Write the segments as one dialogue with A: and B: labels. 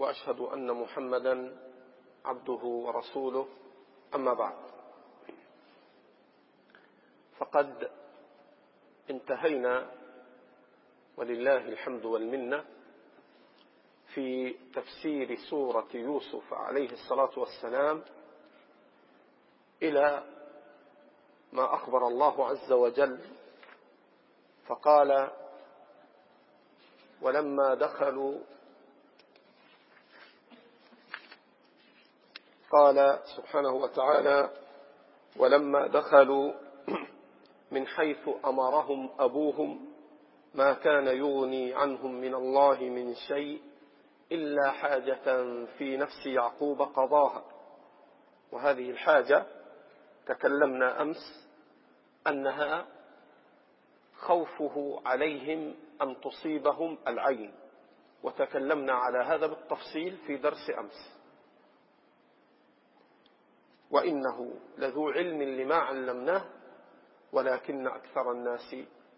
A: وأشهد أن محمدا عبده ورسوله. أما بعد فقد انتهينا ولله الحمد والمنة في تفسير سورة يوسف عليه الصلاة والسلام إلى ما أخبر الله عز وجل. فقال ولما دخلوا قال سبحانه وتعالى ولما دخلوا من حيث أمرهم أبوهم ما كان يغني عنهم من الله من شيء إلا حاجة في نفس يعقوب قضاها. وهذه الحاجة تكلمنا أمس أنها خوفه عليهم أن تصيبهم العين وتكلمنا على هذا بالتفصيل في درس أمس. وإنه لذو علم لما علمناه ولكن أكثر الناس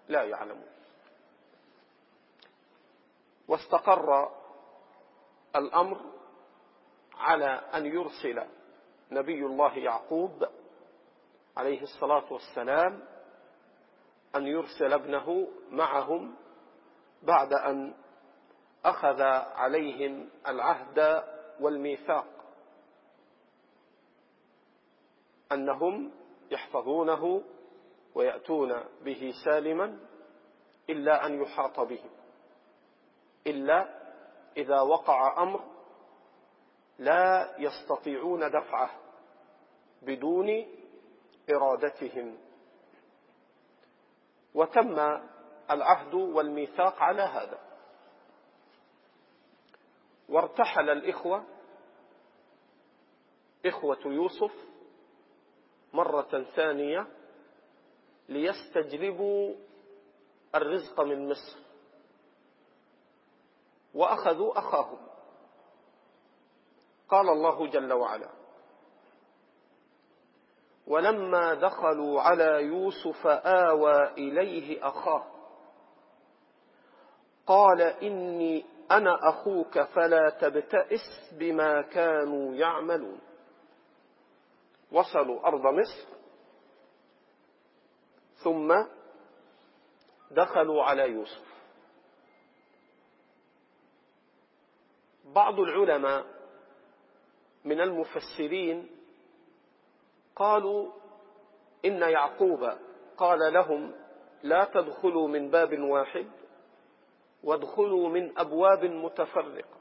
A: لا يعلمون. واستقر الأمر على أن يرسل نبي الله يعقوب عليه الصلاة والسلام أن يرسل ابنه معهم بعد أن أخذ عليهم العهد والميثاق. أنهم يحفظونه ويأتون به سالما إلا أن يحاط بهم إلا إذا وقع أمر لا يستطيعون دفعه بدون إرادتهم. وتم العهد والميثاق على هذا. وارتحل الإخوة إخوة يوسف مرة ثانية ليستجلبوا الرزق من مصر. وأخذوا أخاهم. قال الله جل وعلا ولما دخلوا على يوسف آوى إليه أخاه قال إني أنا أخوك فلا تبتئس بما كانوا يعملون. وصلوا أرض مصر ثم دخلوا على يوسف. بعض العلماء من المفسرين قالوا إن يعقوب قال لهم لا تدخلوا من باب واحد وادخلوا من أبواب متفرقة.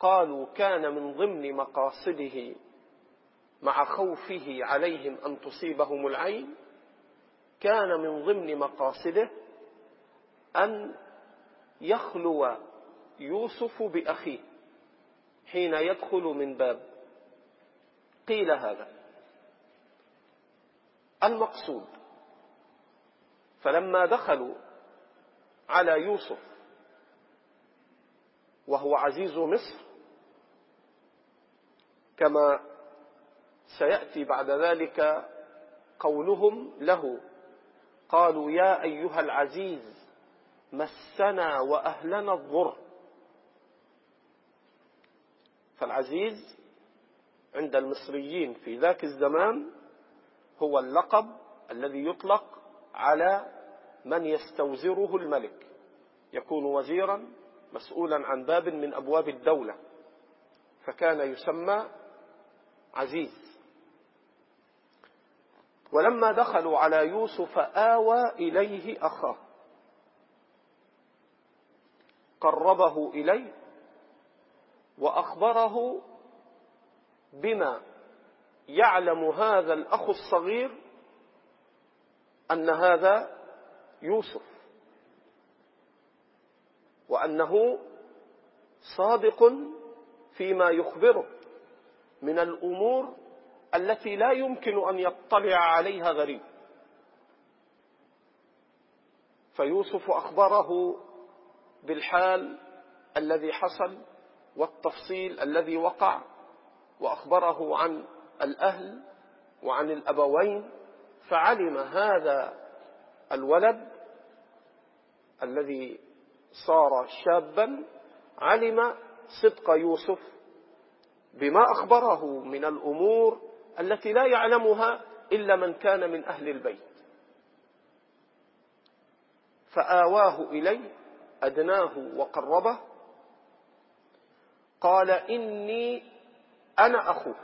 A: قالوا كان من ضمن مقاصده مع خوفه عليهم أن تصيبهم العين كان من ضمن مقاصده أن يخلو يوسف بأخيه حين يدخل من باب. قيل هذا. المقصود فلما دخلوا على يوسف وهو عزيز مصر كما سيأتي بعد ذلك قولهم له. قالوا يا أيها العزيز مسنا وأهلنا الضر. فالعزيز عند المصريين في ذاك الزمان هو اللقب الذي يطلق على من يستوزره الملك. يكون وزيرا مسؤولا عن باب من أبواب الدولة. فكان يسمى عزيز. ولما دخلوا على يوسف آوى إليه أخاه. قربه إليه وأخبره بما يعلم هذا الأخ الصغير أن هذا يوسف وأنه صادق فيما يخبره من الأمور التي لا يمكن أن يطلع عليها غريب. فيوسف أخبره بالحال الذي حصل والتفصيل الذي وقع وأخبره عن الأهل وعن الأبوين فعلم هذا الولد الذي صار شابا علم صدق يوسف بما أخبره من الأمور التي لا يعلمها إلا من كان من أهل البيت. فآواه إليه أدناه وقربه قال إني أنا أخوك.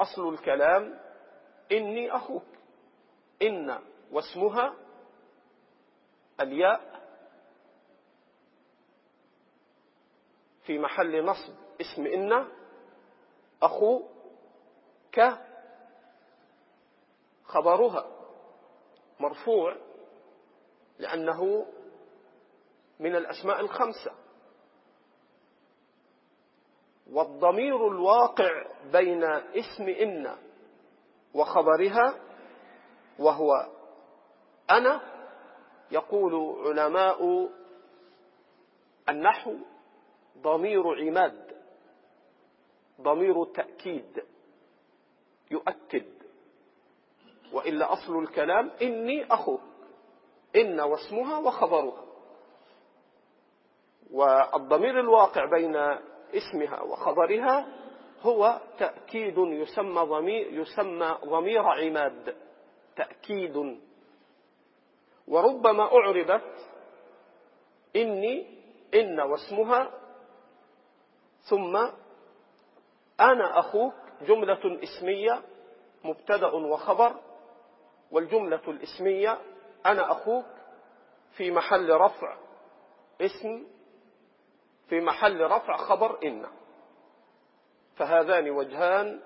A: أصل الكلام إني أخوك. إن واسمها الياء في محل نصب اسم إن أخو ك خبرها مرفوع لأنه من الأسماء الخمسة. والضمير الواقع بين اسم إن وخبرها وهو أنا يقول علماء النحو ضمير عماد. ضمير تأكيد يؤكد. وإلا أصل الكلام إني أخوك إن واسمها وخبرها. والضمير الواقع بين اسمها وخبرها هو تأكيد يسمى ضمير يسمى ضمير عماد تأكيد. وربما أعربت إني إن واسمها ثم أنا أخوك جملة اسمية مبتدأ وخبر والجملة الاسمية أنا أخوك في محل رفع اسم في محل رفع خبر إن. فهذان وجهان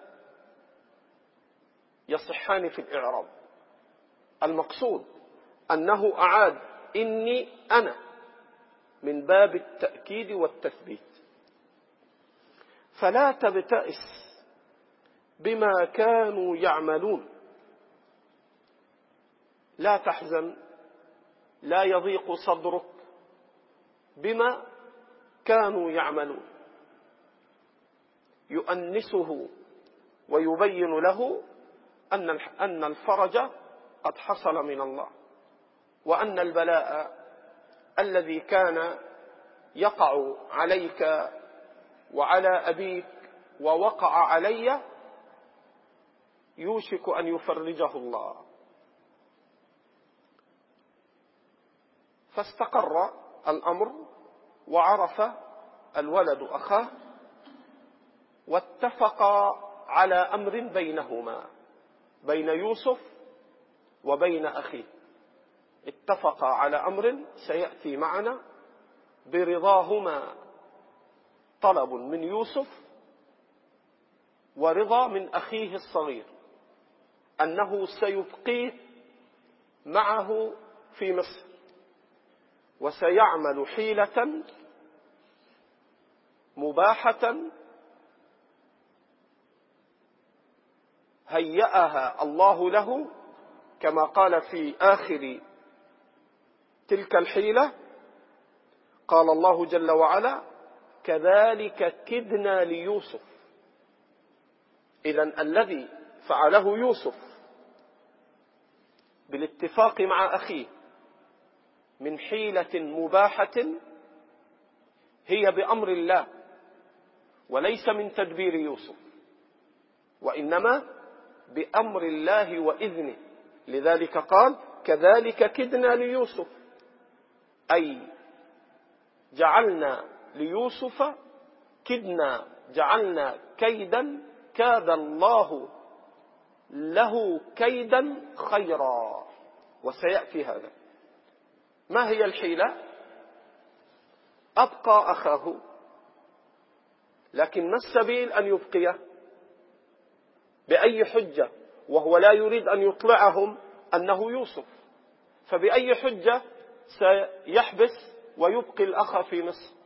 A: يصحان في الإعراب. المقصود أنه أعاد إني أنا من باب التأكيد والتثبيت. فلا تبتئس بما كانوا يعملون. لا تحزن لا يضيق صدرك بما كانوا يعملون. يؤنسه ويبين له أن أن الفرج قد حصل من الله وأن البلاء الذي كان يقع عليك وعلى أبيك ووقع علي يوشك أن يفرجه الله. فاستقر الأمر وعرف الولد أخاه واتفقا على أمر بينهما بين يوسف وبين أخيه. اتفقا على أمر سيأتي معنا برضاهما. طلب من يوسف ورضا من أخيه الصغير أنه سيبقيه معه في مصر وسيعمل حيلة مباحة هيأها الله له كما قال في آخر تلك الحيلة قال الله جل وعلا كذلك كدنا ليوسف. إذا الذي فعله يوسف بالاتفاق مع أخيه من حيلة مباحة هي بأمر الله وليس من تدبير يوسف وإنما بأمر الله وإذنه. لذلك قال كذلك كدنا ليوسف. أي جعلنا ليوسف كدنا جعلنا كيدا كاد الله له كيدا خيرا. وسيأتي هذا. ما هي الحيلة؟ أبقى أخاه. لكن ما السبيل أن يبقيه؟ بأي حجة؟ وهو لا يريد أن يطلعهم أنه يوسف. فبأي حجة سيحبس ويبقي الأخ في مصر؟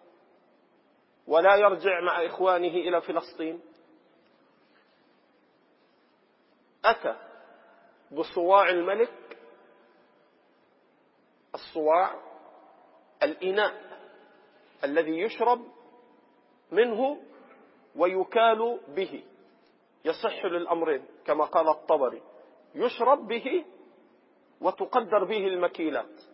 A: ولا يرجع مع إخوانه إلى فلسطين. أتى بصواع الملك الصواع الإناء الذي يشرب منه ويكال به يصح للأمرين كما قال الطبري يشرب به وتقدر به المكيلات.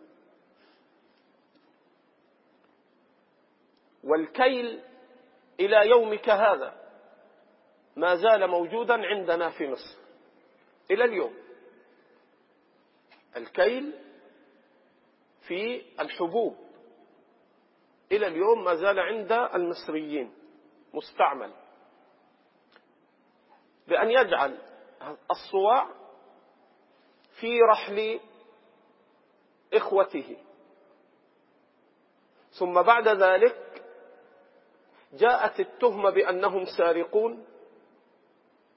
A: والكيل إلى يومك هذا ما زال موجودا عندنا في مصر. إلى اليوم. الكيل في الحبوب. إلى اليوم ما زال عند المصريين. مستعمل. بأن يجعل الصواع في رحل إخوته. ثم بعد ذلك جاءت التهمة بأنهم سارقون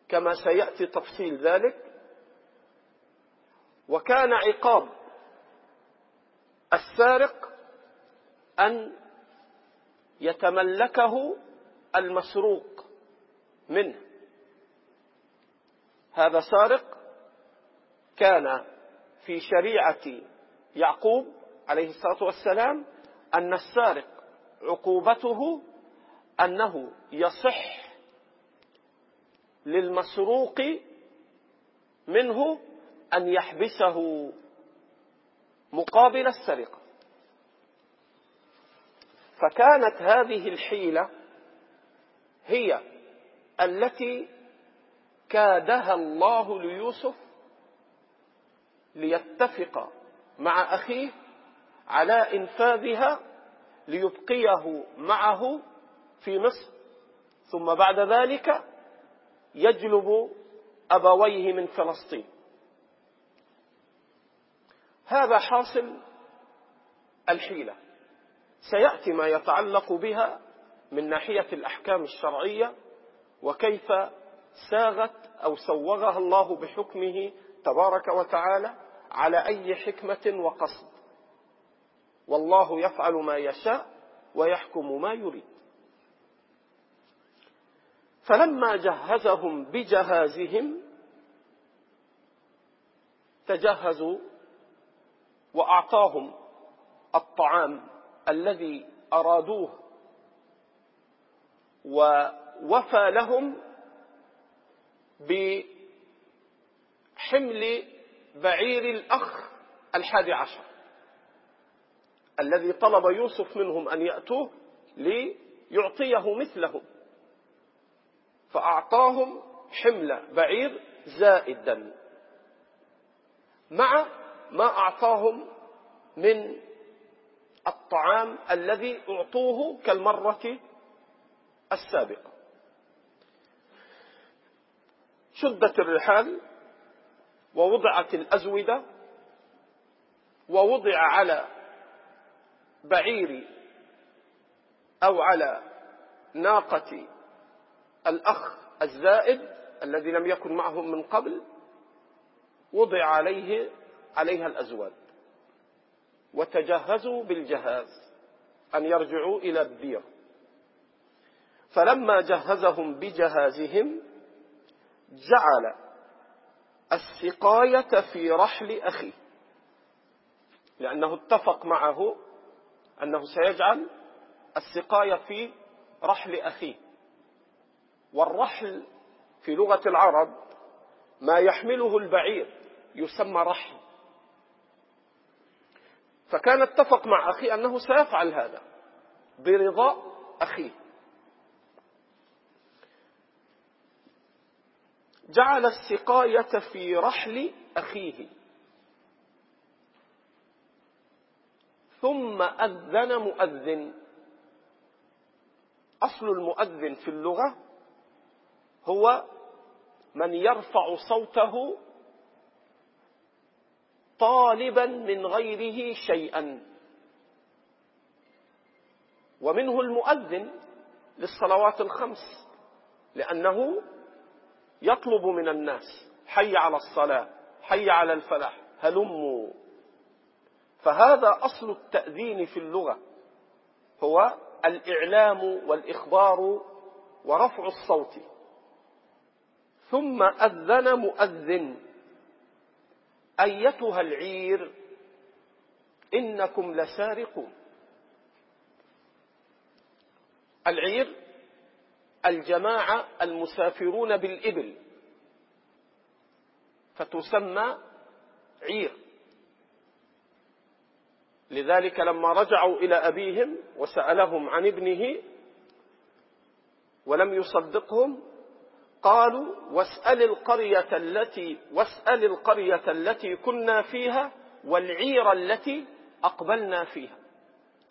A: كما سيأتي تفصيل ذلك. وكان عقاب السارق أن يتملكه المسروق منه. هذا سارق كان في شريعة يعقوب عليه الصلاة والسلام أن السارق عقوبته أنه يصح للمسروق منه أن يحبسه مقابل السرقة. فكانت هذه الحيلة هي التي كادها الله ليوسف ليتفق مع أخيه على إنفاذها ليبقيه معه في مصر. ثم بعد ذلك يجلب أبويه من فلسطين. هذا حاصل الحيلة. سيأتي ما يتعلق بها من ناحية الأحكام الشرعية وكيف ساغت أو سوغها الله بحكمه تبارك وتعالى على أي حكمة وقصد. والله يفعل ما يشاء ويحكم ما يريد. فلما جهزهم بجهازهم تجهزوا وأعطاهم الطعام الذي أرادوه ووفى لهم بحمل بعير الأخ الحادي عشر الذي طلب يوسف منهم أن يأتوه ليعطيه مثله. فأعطاهم حمل بعير زائدا مع ما أعطاهم من الطعام الذي أعطوه كالمرة السابقة. شدت الرحال ووضعت الأزودة ووضع على بعير أو على ناقة الأخ الزائد الذي لم يكن معهم من قبل وضع عليه عليها الأزواج. وتجهزوا بالجهاز أن يرجعوا إلى الدير. فلما جهزهم بجهازهم جعل السقاية في رحل أخيه. لأنه اتفق معه أنه سيجعل السقاية في رحل أخيه. والرحل في لغة العرب ما يحمله البعير يسمى رحل. فكان اتفق مع أخيه أنه سيفعل هذا برضاء أخيه. جعل السقاية في رحل أخيه. ثم أذن مؤذن. أصل المؤذن في اللغة هو من يرفع صوته طالبا من غيره شيئا. ومنه المؤذن للصلوات الخمس لأنه يطلب من الناس حي على الصلاة حي على الفلاح هلموا. فهذا أصل التأذين في اللغة هو الإعلام والإخبار ورفع الصوت. ثم أذن مؤذن. أيتها العير إنكم لسارقون العير الجماعة المسافرون بالإبل فتسمى عير. لذلك لما رجعوا إلى أبيهم وسألهم عن ابنه ولم يصدقهم قالوا واسأل القرية التي واسأل القرية التي كنا فيها والعير التي أقبلنا فيها.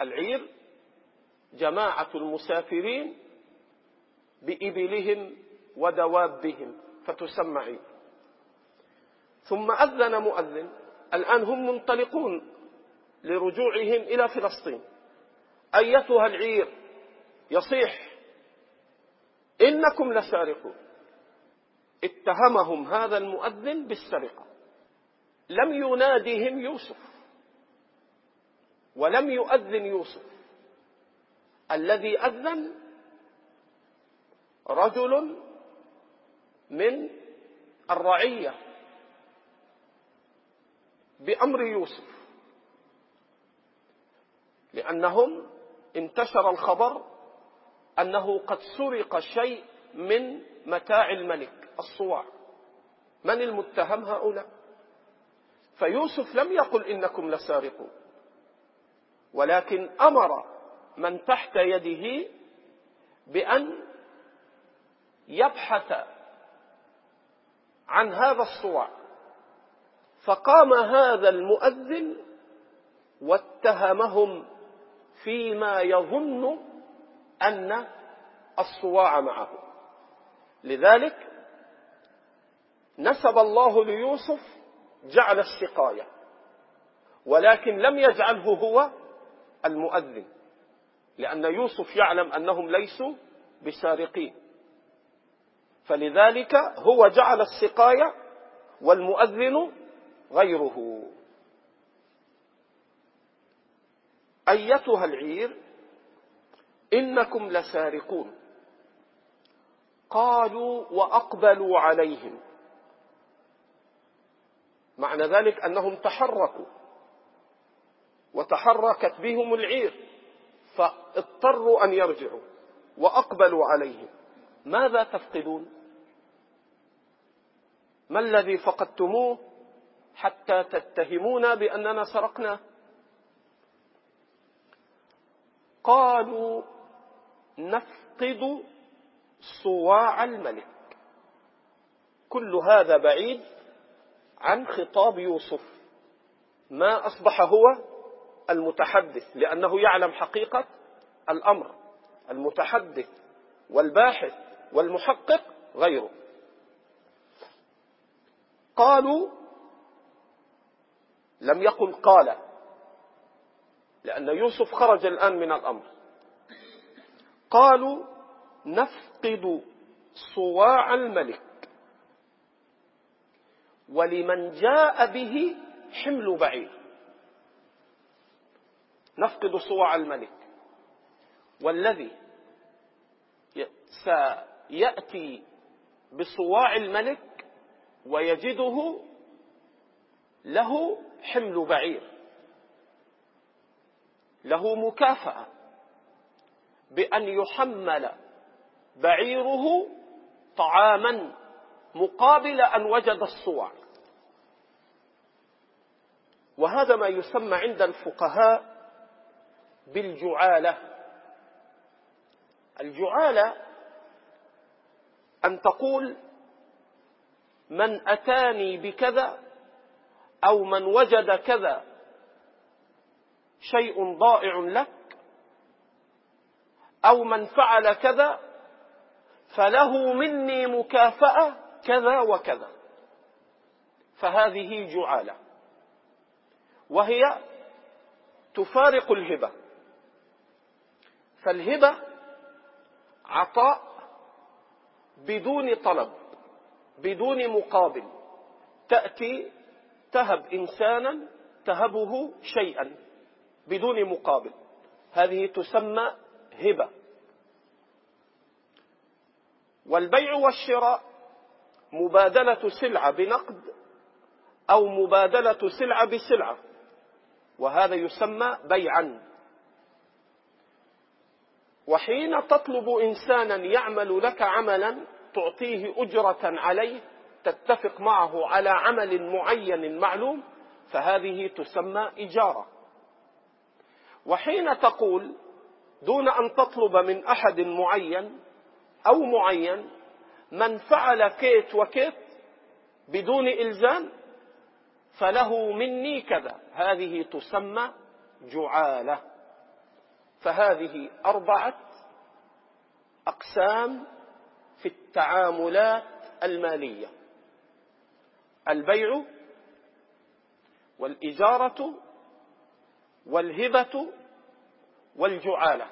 A: العير جماعة المسافرين بإبلهم ودوابهم فتسمى عير. ثم أذن مؤذن الآن هم منطلقون لرجوعهم إلى فلسطين. أيتها العير؟ يصيح إنكم لسارقون. اتهمهم هذا المؤذن بالسرقة. لم ينادهم يوسف ولم يؤذن يوسف. الذي أذن رجل من الرعية بأمر يوسف لأنهم انتشر الخبر أنه قد سرق شيء من متاع الملك. الصواع من المتهم هؤلاء؟ فيوسف لم يقل إنكم لسارقون. ولكن أمر من تحت يده بأن يبحث عن هذا الصواع فقام هذا المؤذن واتهمهم فيما يظن أن الصواع معه. لذلك نسب الله ليوسف جعل السقاية ولكن لم يجعله هو المؤذن لأن يوسف يعلم أنهم ليسوا بسارقين. فلذلك هو جعل السقاية والمؤذن غيره. أيتها العير إنكم لسارقون. قالوا وأقبلوا عليهم. معنى ذلك أنهم تحركوا وتحركت بهم العير فاضطروا أن يرجعوا وأقبلوا عليهم. ماذا تفقدون؟ ما الذي فقدتموه حتى تتهمونا بأننا سرقنا قالوا نفقد صواع الملك. كل هذا بعيد عن خطاب يوسف. ما أصبح هو المتحدث لأنه يعلم حقيقة الأمر. المتحدث والباحث والمحقق غيره. قالوا لم يقل قال لأن يوسف خرج الآن من الأمر. قالوا نفقد صواع الملك. ولمن جاء به حمل بعير. نفقد صواع الملك. والذي سيأتي بصواع الملك ويجده له حمل بعير. له مكافأة بأن يحمل بعيره طعاما مقابل أن وجد الصواع. وهذا ما يسمى عند الفقهاء بالجعالة. الجعالة أن تقول من أتاني بكذا أو من وجد كذا شيء ضائع لك أو من فعل كذا فله مني مكافأة كذا وكذا. فهذه جعالة. وهي تفارق الهبة. فالهبة عطاء بدون طلب بدون مقابل. تأتي تهب إنسانا تهبه شيئا بدون مقابل. هذه تسمى هبة. والبيع والشراء مبادلة سلعة بنقد أو مبادلة سلعة بسلعة. وهذا يسمى بيعا. وحين تطلب إنسانا يعمل لك عملا تعطيه أجرة عليه تتفق معه على عمل معين معلوم فهذه تسمى إجارة. وحين تقول دون أن تطلب من أحد معين أو معين من فعل كيت وكيت بدون إلزام فله مني كذا. هذه تسمى جعالة. فهذه أربعة أقسام في التعاملات المالية. البيع والإجارة والهبة والجعالة.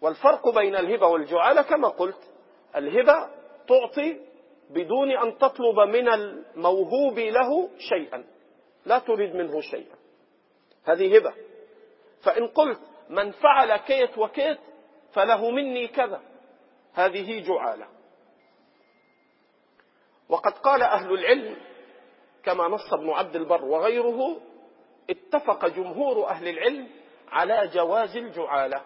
A: والفرق بين الهبة والجعالة كما قلت الهبة تعطي بدون أن تطلب من الموهوب له شيئا. لا تريد منه شيئا. هذه هبة. فإن قلت من فعل كيت وكيت فله مني كذا. هذه جعالة. وقد قال أهل العلم كما نص ابن عبد البر وغيره اتفق جمهور أهل العلم على جواز الجعالة.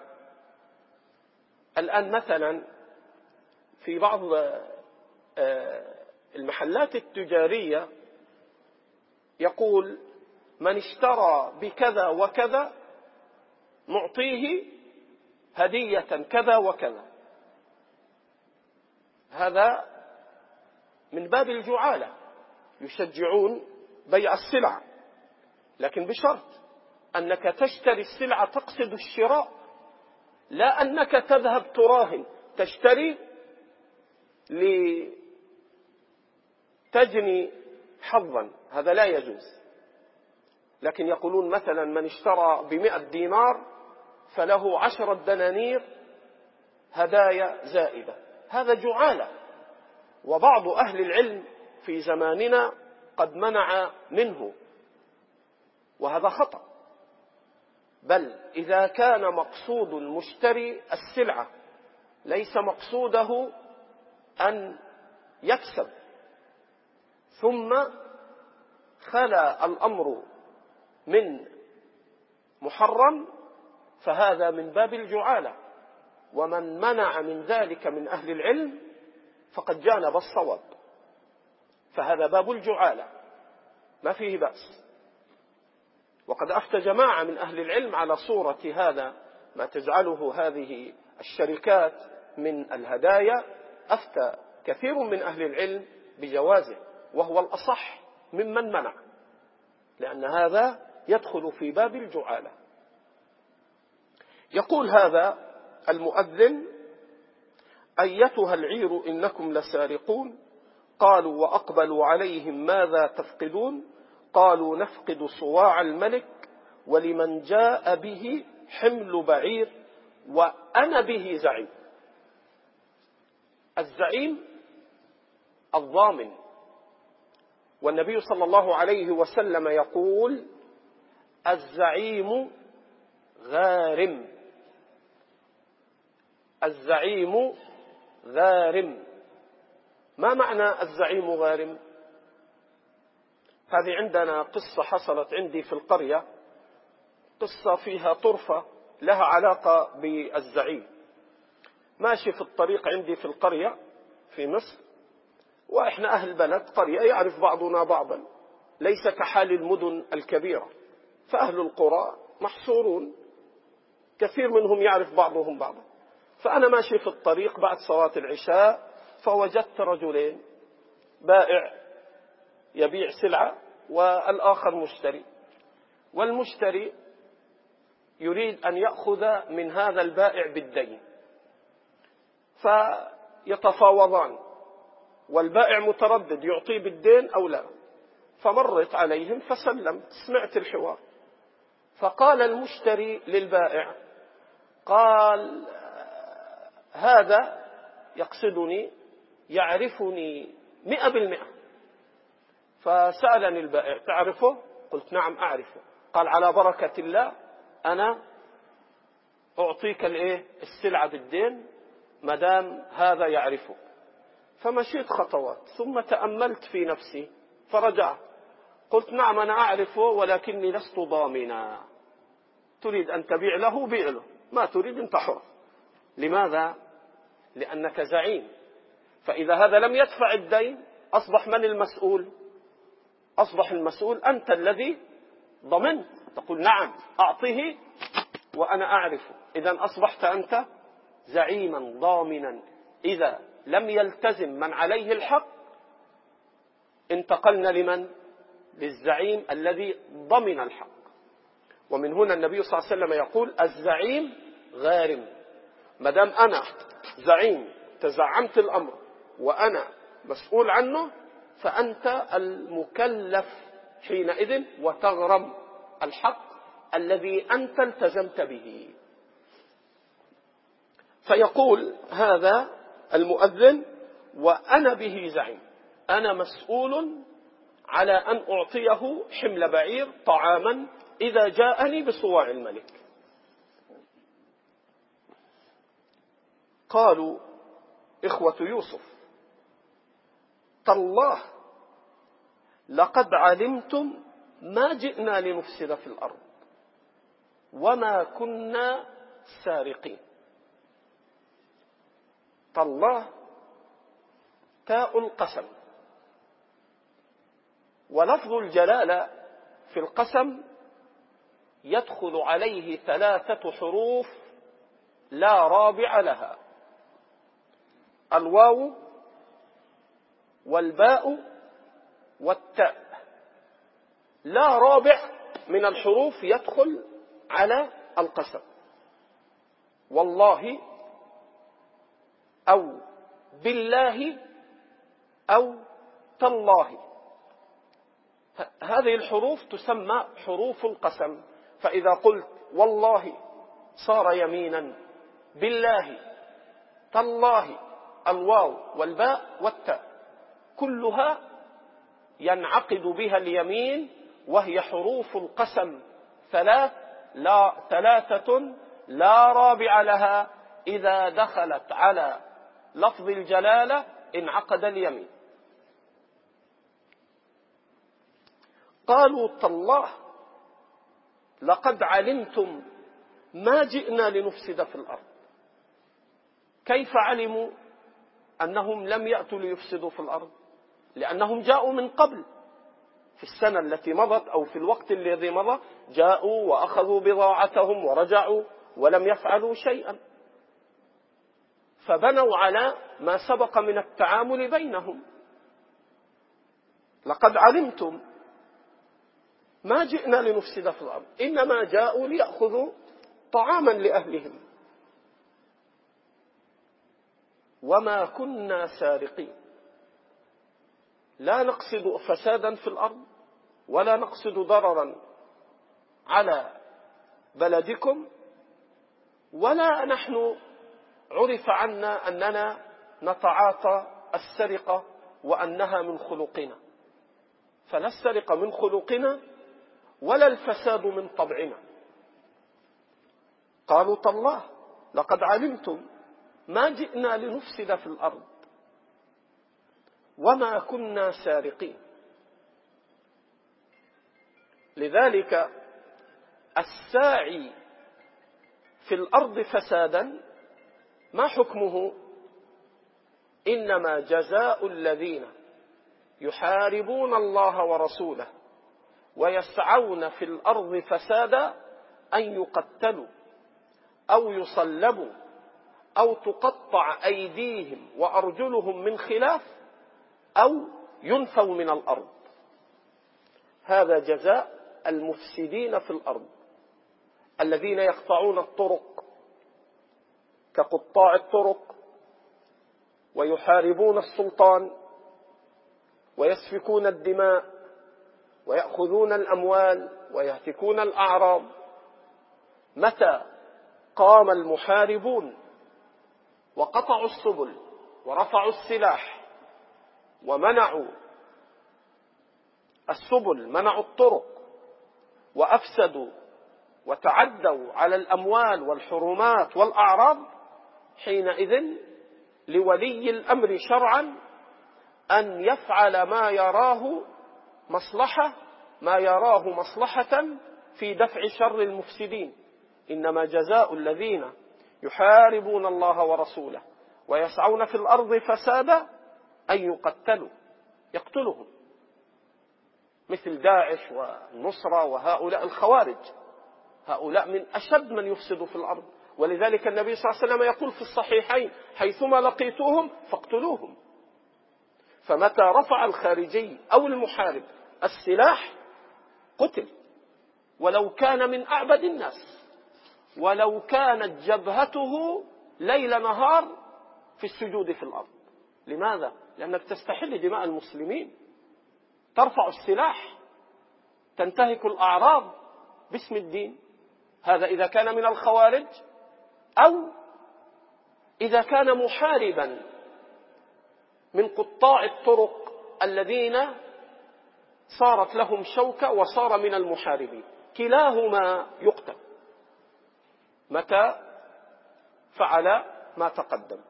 A: الآن مثلا في بعض المحلات التجارية يقول من اشترى بكذا وكذا نعطيه هدية كذا وكذا. هذا من باب الجعالة. يشجعون بيع السلع. لكن بشرط أنك تشتري السلعة تقصد الشراء لا أنك تذهب تراهن تشتري لتجني حظا هذا لا يجوز. لكن يقولون مثلا من اشترى بمئة دينار فله عشرة دنانير هدايا زائدة. هذا جعالة. وبعض أهل العلم في زماننا قد منع منه. وهذا خطأ. بل إذا كان مقصود المشتري السلعة ليس مقصوده أن يكسب. ثم خلا الأمر من محرم فهذا من باب الجعالة. ومن منع من ذلك من أهل العلم فقد جانب الصواب. فهذا باب الجعالة ما فيه بأس. وقد أفتى جماعة من أهل العلم على صورة هذا ما تجعله هذه الشركات من الهدايا. أفتى كثير من أهل العلم بجوازه. وهو الأصح ممن منع لأن هذا يدخل في باب الجعالة. يقول هذا المؤذن أيتها العير إنكم لسارقون؟ قالوا وأقبلوا عليهم ماذا تفقدون؟ قالوا نفقد صواع الملك ولمن جاء به حمل بعير وأنا به زعيم. الزعيم الضامن. والنبي صلى الله عليه وسلم يقول الزعيم غارم. الزعيم غارم. ما معنى الزعيم غارم؟ هذه عندنا قصة حصلت عندي في القرية. قصة فيها طرفة لها علاقة بالزعيم. ماشي في الطريق عندي في القرية في مصر. وإحنا أهل بلد قرية يعرف بعضنا بعضا. ليس كحال المدن الكبيرة. فأهل القرى محصورون. كثير منهم يعرف بعضهم بعضا. فأنا ماشي في الطريق بعد صلاة العشاء فوجدت رجلين بائع يبيع سلعة والآخر مشتري. والمشتري يريد أن يأخذ من هذا البائع بالدين. فيتفاوضان. والبائع متردد يعطيه بالدين أو لا. فمرت عليهم فسلمت سمعت الحوار. فقال المشتري للبائع قال هذا يقصدني يعرفني مئة بالمئة. فسألني البائع تعرفه؟ قلت نعم أعرفه. قال على بركة الله أنا أعطيك الإيه؟ السلعة بالدين ما دام هذا يعرفك. فمشيت خطوات ثم تأملت في نفسي فرجعت قلت نعم أنا أعرفه ولكني لست ضامنا. تريد أن تبيع له بيع له. ما تريد أنت حر لماذا؟ لأنك زعيم. فإذا هذا لم يدفع الدين أصبح من المسؤول؟ أصبح المسؤول أنت الذي ضمنت. تقول نعم أعطه وأنا أعرفه. إذا أصبحت أنت زعيما ضامنا. إذا لم يلتزم من عليه الحق انتقلنا لمن؟ للزعيم الذي ضمن الحق. ومن هنا النبي صلى الله عليه وسلم يقول الزعيم غارم. ما دام أنا زعيم تزعمت الأمر وأنا مسؤول عنه فأنت المكلف حينئذ وتغرم الحق الذي أنت التزمت به. فيقول هذا المؤذن وأنا به زعيم. أنا مسؤول على أن أعطيه حمل بعير طعاما إذا جاءني بصواع الملك. قالوا إخوة يوسف تالله لقد علمتم ما جئنا لنفسد في الأرض وما كنا سارقين. تالله تاء القسم. ولفظ الجلالة في القسم يدخل عليه ثلاثة حروف لا رابع لها. الواو والباء والتاء. لا رابع من الحروف يدخل على القسم. والله أو بالله أو تالله. هذه الحروف تسمى حروف القسم. فإذا قلت والله صار يمينا بالله تالله الواو والباء والتاء كلها ينعقد بها اليمين وهي حروف القسم. ثلاث لا ثلاثة لا رابع لها إذا دخلت على لفظ الجلالة انعقد اليمين. قالوا تالله لقد علمتم ما جئنا لنفسد في الأرض. كيف علموا؟ أنهم لم يأتوا ليفسدوا في الأرض لأنهم جاءوا من قبل. في السنة التي مضت أو في الوقت الذي مضى جاءوا وأخذوا بضاعتهم ورجعوا ولم يفعلوا شيئا. فبنوا على ما سبق من التعامل بينهم. لقد علمتم ما جئنا لنفسد في الأرض إنما جاءوا ليأخذوا طعاما لأهلهم. وما كنا سارقين. لا نقصد فسادا في الأرض ولا نقصد ضررا على بلدكم ولا نحن عرف عنا أننا نتعاطى السرقة وأنها من خلقنا. فلا السرقة من خلقنا ولا الفساد من طبعنا. قالوا تالله لقد علمتم ما جئنا لنفسد في الأرض وما كنا سارقين. لذلك الساعي في الأرض فسادا ما حكمه؟ إنما جزاء الذين يحاربون الله ورسوله ويسعون في الأرض فسادا أن يقتلوا أو يصلبوا أو تقطع أيديهم وأرجلهم من خلاف أو ينفوا من الأرض. هذا جزاء المفسدين في الأرض الذين يقطعون الطرق كقطاع الطرق ويحاربون السلطان ويسفكون الدماء ويأخذون الأموال ويهتكون الأعراض. متى قام المحاربون؟ وقطعوا السبل ورفعوا السلاح ومنعوا السبل منعوا الطرق وأفسدوا وتعدوا على الأموال والحرمات والأعراض. حينئذ لولي الأمر شرعا أن يفعل ما يراه مصلحة ما يراه مصلحة في دفع شر المفسدين. إنما جزاء الذين يحاربون الله ورسوله ويسعون في الأرض فسادا أن يقتلوا يقتلهم. مثل داعش والنصرة وهؤلاء الخوارج هؤلاء من أشد من يفسد في الأرض. ولذلك النبي صلى الله عليه وسلم يقول في الصحيحين حيثما لقيتوهم فاقتلوهم. فمتى رفع الخارجي أو المحارب السلاح قتل. ولو كان من أعبد الناس. ولو كانت جبهته ليل نهار في السجود في الأرض. لماذا؟ لأنك تستحل دماء المسلمين. ترفع السلاح تنتهك الأعراض باسم الدين. هذا إذا كان من الخوارج أو إذا كان محاربا من قطاع الطرق الذين صارت لهم شوكة وصار من المحاربين. كلاهما يقتل متى فعل ما تقدم.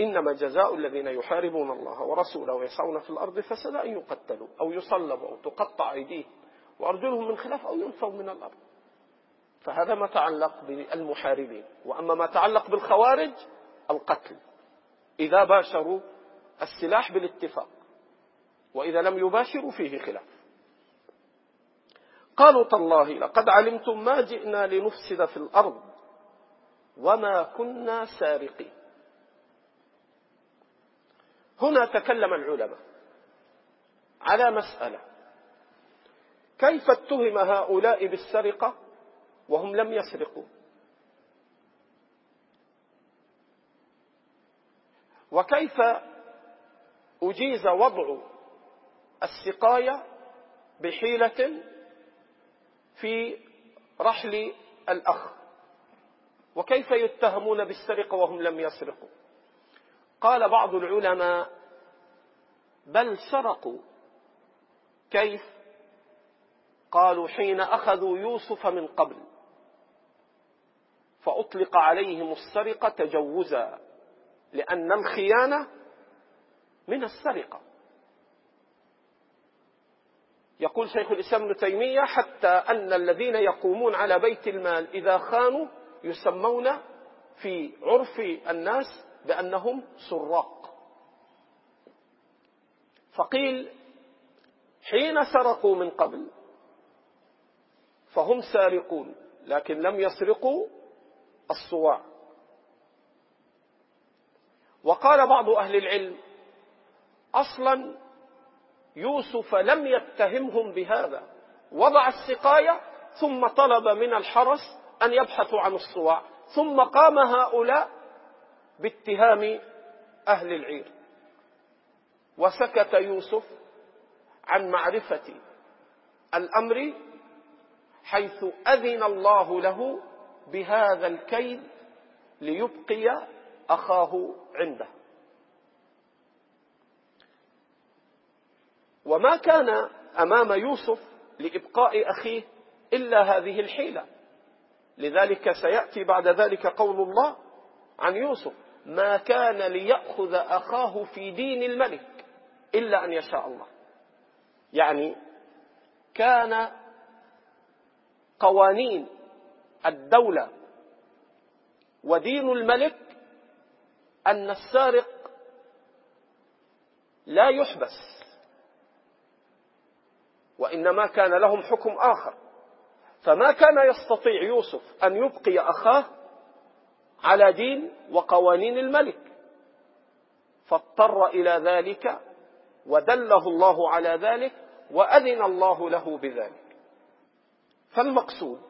A: إنما جزاء الذين يحاربون الله ورسوله ويسعون في الأرض فسدا أن يقتلوا أو يصلبوا أو تقطع أيديهم وأرجلهم من خلاف أو ينفوا من الأرض. فهذا ما تعلق بالمحاربين. وأما ما تعلق بالخوارج القتل. إذا باشروا السلاح بالاتفاق وإذا لم يباشروا فيه خلاف. قالوا تالله لقد علمتم ما جئنا لنفسد في الأرض وما كنا سارقين. هنا تكلم العلماء على مسألة. كيف اتهم هؤلاء بالسرقة؟ وهم لم يسرقوا. وكيف أجيز وضع السقاية بحيلة في رحل الأخ؟ وكيف يتهمون بالسرقة وهم لم يسرقوا؟ قال بعض العلماء بل سرقوا. كيف؟ قالوا حين أخذوا يوسف من قبل. فأطلق عليهم السرقة تجوزا لأن الخيانة من السرقة. يقول شيخ الإسلام ابن تيمية حتى أن الذين يقومون على بيت المال إذا خانوا يسمون في عرف الناس بأنهم سراق. فقيل حين سرقوا من قبل فهم سارقون لكن لم يسرقوا الصواع وقال بعض أهل العلم أصلا يوسف لم يتهمهم بهذا. وضع السقاية ثم طلب من الحرس أن يبحثوا عن الصواع ثم قام هؤلاء باتهام أهل العير وسكت يوسف عن معرفة الأمر حيث أذن الله له بهذا الكيد ليبقي أخاه عنده. وما كان أمام يوسف لإبقاء أخيه إلا هذه الحيلة. لذلك سيأتي بعد ذلك قول الله عن يوسف ما كان ليأخذ أخاه في دين الملك إلا أن يشاء الله. يعني كان قوانين الدولة ودين الملك أن السارق لا يحبس وإنما كان لهم حكم آخر. فما كان يستطيع يوسف أن يبقي أخاه على دين وقوانين الملك. فاضطر إلى ذلك ودله الله على ذلك وأذن الله له بذلك. فالمقصود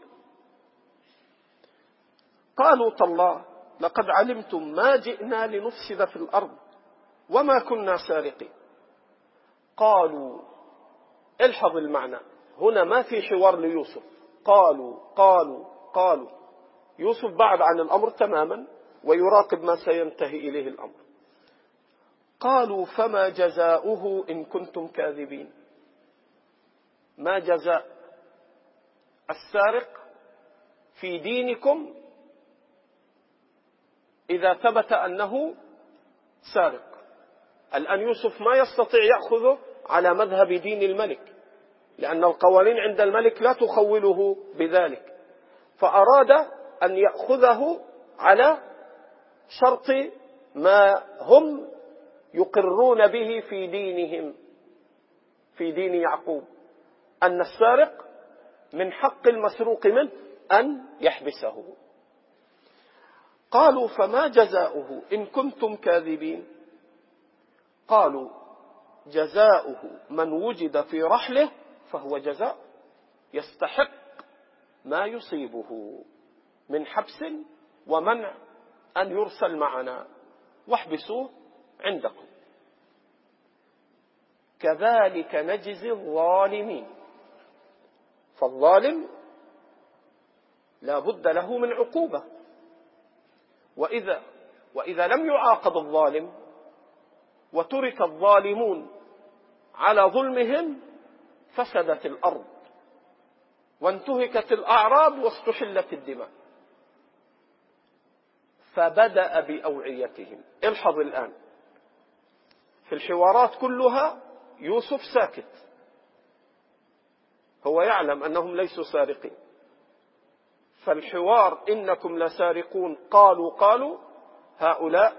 A: قالوا تالله لقد علمتم ما جئنا لنفسد في الأرض وما كنا سارقين. قالوا الحظ المعنى هنا ما في حوار ليوسف. قالوا قالوا قالوا يوسف بعد عن الأمر تماما ويراقب ما سينتهي إليه الأمر. قالوا فما جزاؤه إن كنتم كاذبين؟ ما جزاء السارق في دينكم إذا ثبت أنه سارق. الآن يوسف ما يستطيع يأخذه على مذهب دين الملك لأن القوانين عند الملك لا تخوله بذلك. فأراد أن يأخذه على شرط ما هم يقرون به في دينهم في دين يعقوب. أن السارق من حق المسروق منه أن يحبسه. قالوا فما جزاؤه؟ إن كنتم كاذبين. قالوا جزاؤه من وجد في رحله فهو جزاء يستحق ما يصيبه من حبس ومنع أن يرسل معنا. واحبسوه عندكم. كذلك نجزي الظالمين. فالظالم لا بد له من عقوبة. وإذا وإذا لم يعاقب الظالم وترك الظالمون على ظلمهم فسدت الأرض وانتهكت الأعراض واستحلت الدماء. فبدأ بأوعيتهم. الحظ الآن. في الحوارات كلها يوسف ساكت. هو يعلم أنهم ليسوا سارقين. فالحوار إنكم لسارقون. قالوا قالوا هؤلاء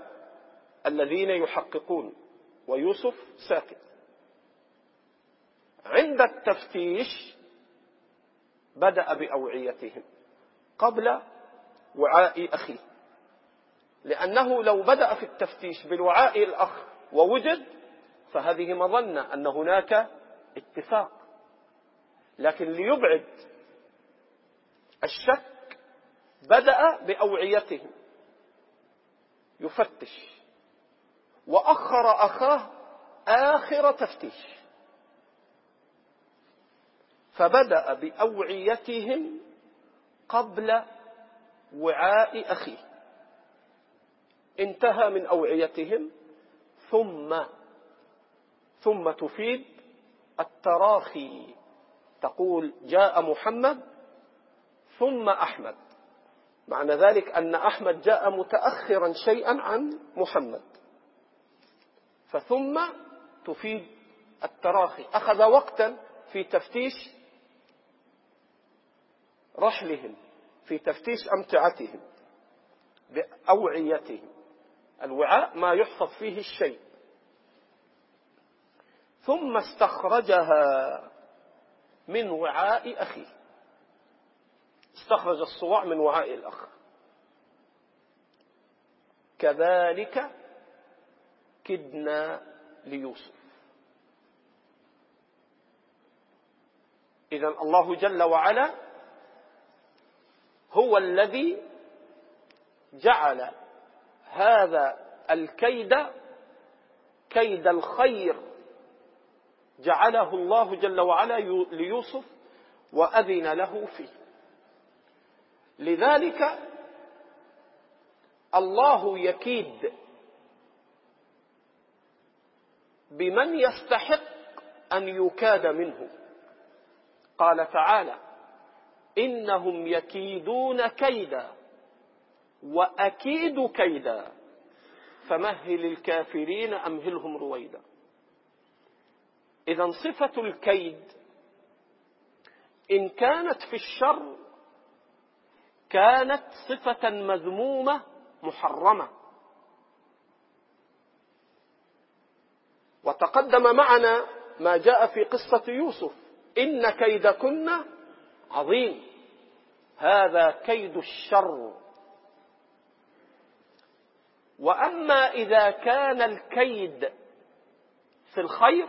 A: الذين يحققون. ويوسف ساكت. عند التفتيش بدأ بأوعيتهم قبل وعاء أخيه. لأنه لو بدأ في التفتيش بالوعاء الأخ ووجد فهذه مظنة أن هناك اتفاق. لكن ليبعد الشك بدأ بأوعيتهم يفتش. وأخر أخاه آخر تفتيش. فبدأ بأوعيتهم قبل وعاء أخيه. انتهى من أوعيتهم ثم ثم تفيد التراخي. تقول جاء محمد ثم أحمد. معنى ذلك أن أحمد جاء متأخرا شيئا عن محمد. فثم تفيد التراخي. أخذ وقتا في تفتيش رحلهم في تفتيش أمتعتهم بأوعيتهم. الوعاء ما يحفظ فيه الشيء. ثم استخرجها من وعاء أخيه. استخرج الصواع من وعاء الأخ كذلك كدنا ليوسف. إذا الله جل وعلا هو الذي جعل هذا الكيد كيد الخير جعله الله جل وعلا ليوسف وأذن له فيه. لذلك الله يكيد بمن يستحق أن يكاد منه. قال تعالى إنهم يكيدون كيدا وأكيد كيدا فمهل الكافرين أمهلهم رويدا. إذا صفة الكيد إن كانت في الشر كانت صفة مذمومة محرمة. وتقدم معنا ما جاء في قصة يوسف. إن كيدكن عظيم. هذا كيد الشر. وأما إذا كان الكيد في الخير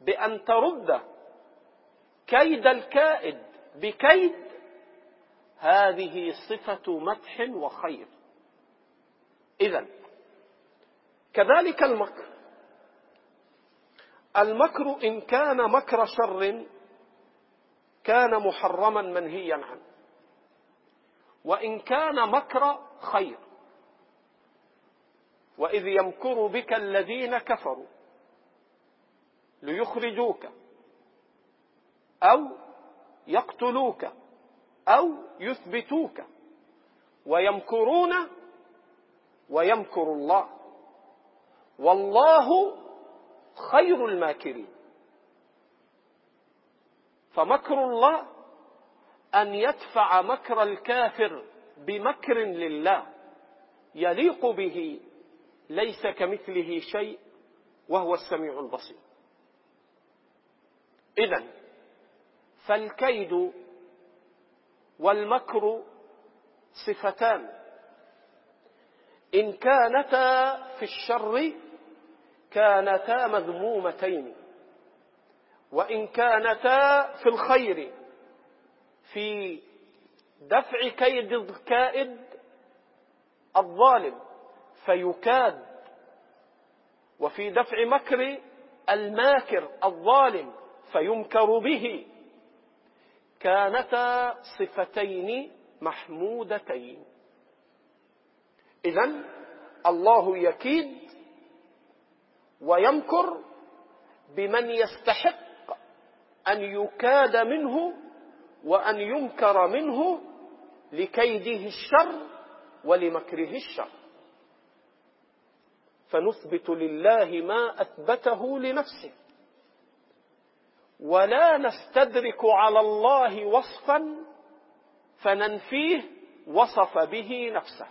A: بأن ترد كيد الكائد بكيد هذه صفة مدح وخير. إذا كذلك المكر. المكر إن كان مكر شر كان محرما منهيا عنه. وإن كان مكر خير. وإذ يمكر بك الذين كفروا ليخرجوك أو يقتلوك. أو يثبتوك ويمكرون ويمكر الله. والله خير الماكرين. فمكر الله أن يدفع مكر الكافر بمكر لله. يليق به ليس كمثله شيء وهو السميع البصير. إذا فالكيد والمكر صفتان. إن كانتا في الشر كانتا مذمومتين. وإن كانتا في الخير في دفع كيد الكائد الظالم فيكاد. وفي دفع مكر الماكر الظالم فيمكر به. كانتا صفتين محمودتين. إذا الله يكيد ويمكر بمن يستحق أن يكاد منه وأن يمكر منه لكيده الشر ولمكره الشر. فنثبت لله ما أثبته لنفسه. ولا نستدرك على الله وصفا فننفيه وصف به نفسه.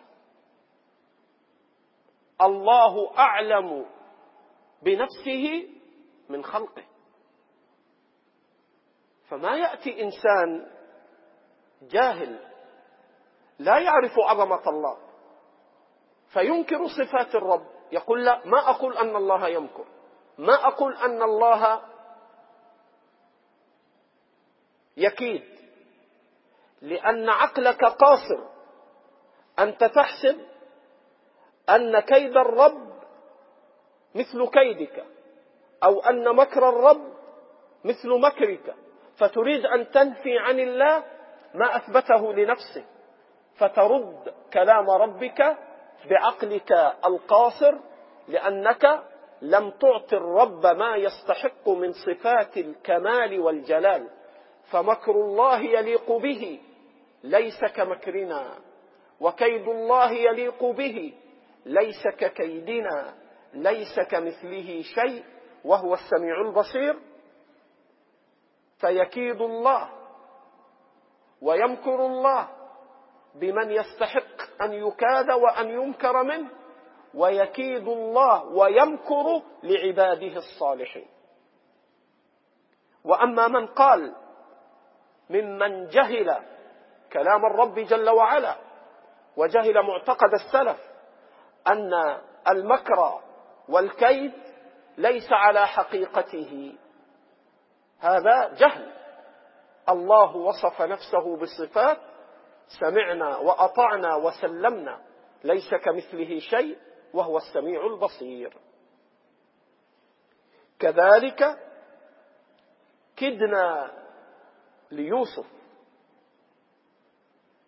A: الله أعلم بنفسه من خلقه. فما يأتي إنسان جاهل لا يعرف عظمة الله فينكر صفات الرب يقول لا ما أقول أن الله يمكر ما أقول أن الله يكيد. لأن عقلك قاصر. أنت تحسب أن كيد الرب مثل كيدك أو أن مكر الرب مثل مكرك. فتريد أن تنفي عن الله ما أثبته لنفسه. فترد كلام ربك بعقلك القاصر لأنك لم تعط الرب ما يستحق من صفات الكمال والجلال. فمكر الله يليق به ليس كمكرنا. وكيد الله يليق به ليس ككيدنا ليس كمثله شيء وهو السميع البصير. فيكيد الله ويمكر الله بمن يستحق أن يكاد وأن يمكر منه. ويكيد الله ويمكر لعباده الصالحين. وأما من قال ممن جهل كلام الرب جل وعلا وجهل معتقد السلف أن المكر والكيد ليس على حقيقته. هذا جهل. الله وصف نفسه بصفات سمعنا وأطعنا وسلمنا ليس كمثله شيء وهو السميع البصير. كذلك كدنا ليوسف.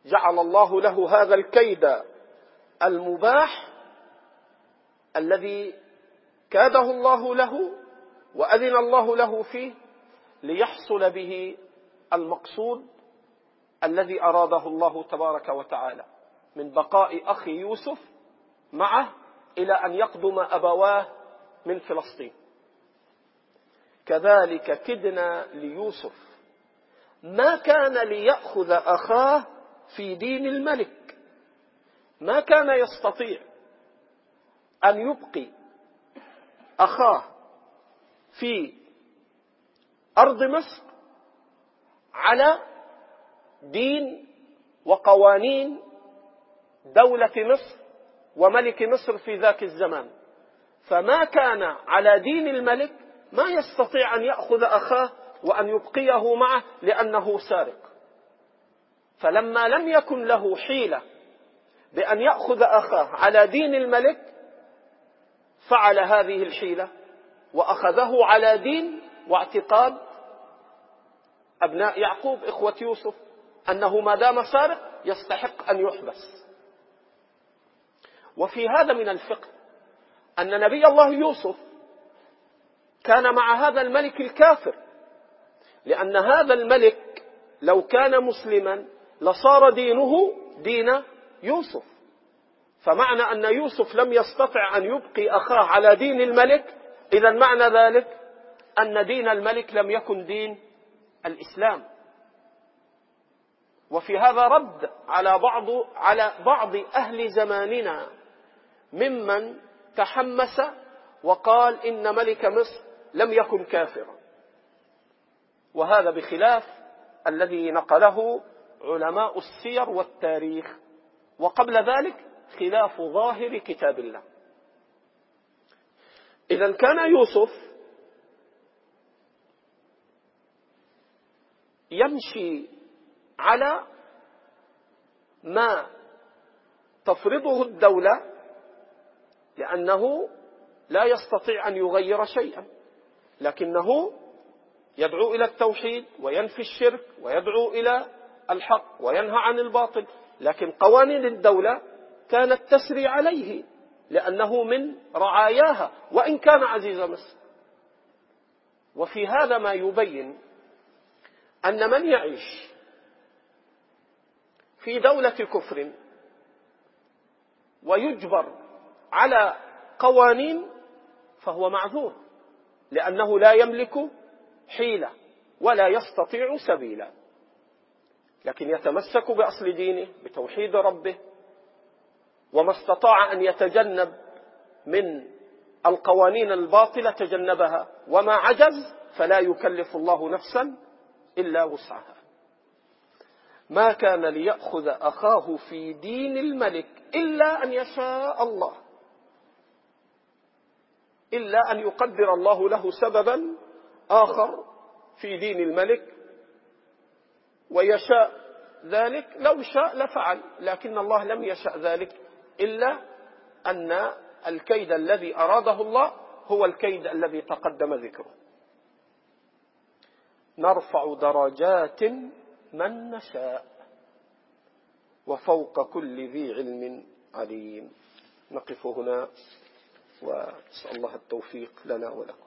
A: جعل الله له هذا الكيد المباح الذي كاده الله له وأذن الله له فيه ليحصل به المقصود الذي أراده الله تبارك وتعالى. من بقاء أخي يوسف معه إلى أن يقدم أبواه من فلسطين. كذلك كدنا ليوسف. ما كان ليأخذ أخاه في دين الملك. ما كان يستطيع أن يبقي أخاه في أرض مصر على دين وقوانين دولة مصر وملك مصر في ذاك الزمان. فما كان على دين الملك ما يستطيع أن يأخذ أخاه وأن يبقيه معه لأنه سارق. فلما لم يكن له حيلة بأن يأخذ أخاه على دين الملك فعل هذه الحيلة وأخذه على دين واعتقاد أبناء يعقوب إخوة يوسف أنه ما دام سارق يستحق أن يحبس. وفي هذا من الفقه أن نبي الله يوسف كان مع هذا الملك الكافر لأن هذا الملك لو كان مسلما لصار دينه دين يوسف. فمعنى أن يوسف لم يستطع أن يبقي أخاه على دين الملك إذا معنى ذلك أن دين الملك لم يكن دين الإسلام. وفي هذا رد على بعض على بعض أهل زماننا ممن تحمس وقال إن ملك مصر لم يكن كافرا. وهذا بخلاف الذي نقله علماء السير والتاريخ. وقبل ذلك خلاف ظاهر كتاب الله. إذا كان يوسف يمشي على ما تفرضه الدولة لأنه لا يستطيع أن يغير شيئا لكنه يدعو إلى التوحيد وينفي الشرك ويدعو إلى الحق وينهى عن الباطل. لكن قوانين الدولة كانت تسري عليه لأنه من رعاياها وإن كان عزيز مصر. وفي هذا ما يبين أن من يعيش في دولة كفر ويجبر على قوانين فهو معذور لأنه لا يملك حيلة ولا يستطيع سبيلا. لكن يتمسك بأصل دينه بتوحيد ربه وما استطاع أن يتجنب من القوانين الباطلة تجنبها. وما عجز فلا يكلف الله نفسا إلا وسعها. ما كان ليأخذ أخاه في دين الملك إلا أن يشاء الله. إلا أن يقدر الله له سببا آخر في دين الملك ويشاء ذلك لو شاء لفعل لكن الله لم يشاء ذلك إلا أن الكيد الذي أراده الله هو الكيد الذي تقدم ذكره. نرفع درجات من نشاء وفوق كل ذي علم عليم. نقف هنا وأسأل الله التوفيق لنا ولكم.